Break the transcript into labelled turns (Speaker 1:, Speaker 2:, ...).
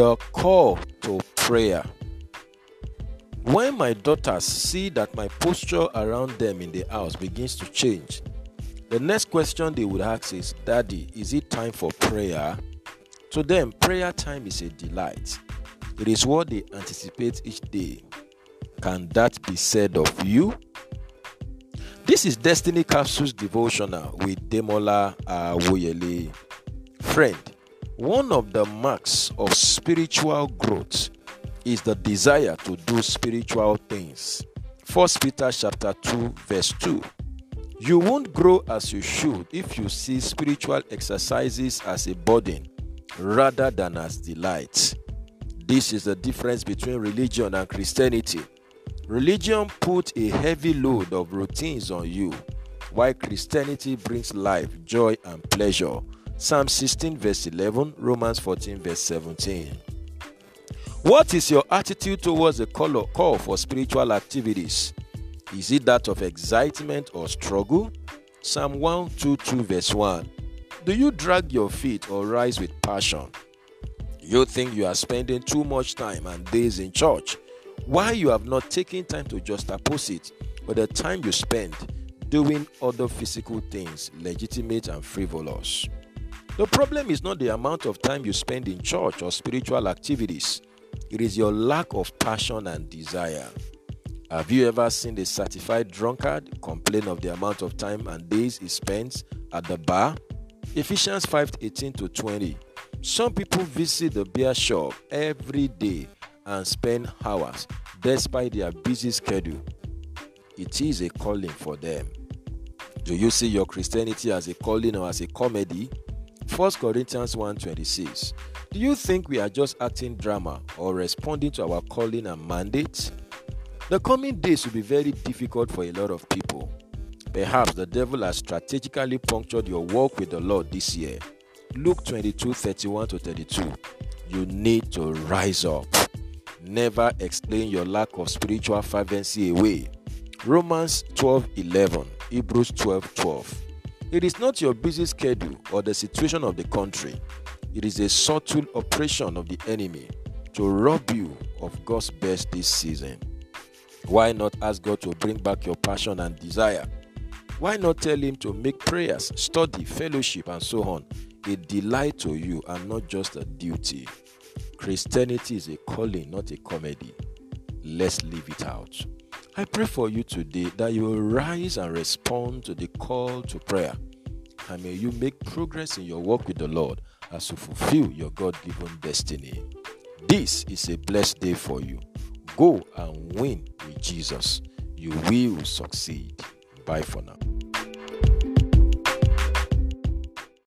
Speaker 1: The call to prayer. When my daughters see that my posture around them in the house begins to change, the next question they would ask is Daddy, is it time for prayer? To them, prayer time is a delight. It is what they anticipate each day. Can that be said of you? This is Destiny Capsules Devotional with Demola Awoyele. Friend, one of the marks of spiritual growth is the desire to do spiritual things. 1 Peter chapter 2 verse 2. You won't grow as you should if you see spiritual exercises as a burden rather than as delight. This is the difference between religion and Christianity. Religion puts a heavy load of routines on you, while Christianity brings life, joy, and pleasure. Psalm 16, verse 11, Romans 14, verse 17. What is your attitude towards the call for spiritual activities? Is it that of excitement or struggle? Psalm 122, verse 1. Do you drag your feet or rise with passion? You think you are spending too much time and days in church why you have not taken time to just it, but the time you spend doing other physical things, legitimate and frivolous. The problem is not the amount of time you spend in church or spiritual activities, it is your lack of passion and desire. Have you ever seen a certified drunkard complain of the amount of time and days he spends at the bar? Ephesians 5 18 to 20. Some people visit the beer shop every day and spend hours despite their busy schedule. It is a calling for them. Do you see your Christianity as a calling or as a comedy? 1 Corinthians 1:26. Do you think we are just acting drama or responding to our calling and mandate? The coming days will be very difficult for a lot of people. Perhaps the devil has strategically punctured your walk with the Lord this year. Luke 22 31 to 32. You need to rise up. Never explain your lack of spiritual fervency away. Romans 12 11, Hebrews 12 12. It is not your busy schedule or the situation of the country, it is a subtle operation of the enemy to rob you of God's best this season. Why not ask God to bring back your passion and desire? Why not tell Him to make prayers, study, fellowship, and so on a delight to you and not just a duty? Christianity is a calling, not a comedy. Let's leave it out. I pray for you today that you will rise and respond to the call to prayer. And may you make progress in your work with the Lord as you fulfill your God given destiny. This is a blessed day for you. Go and win with Jesus. You will succeed. Bye for now.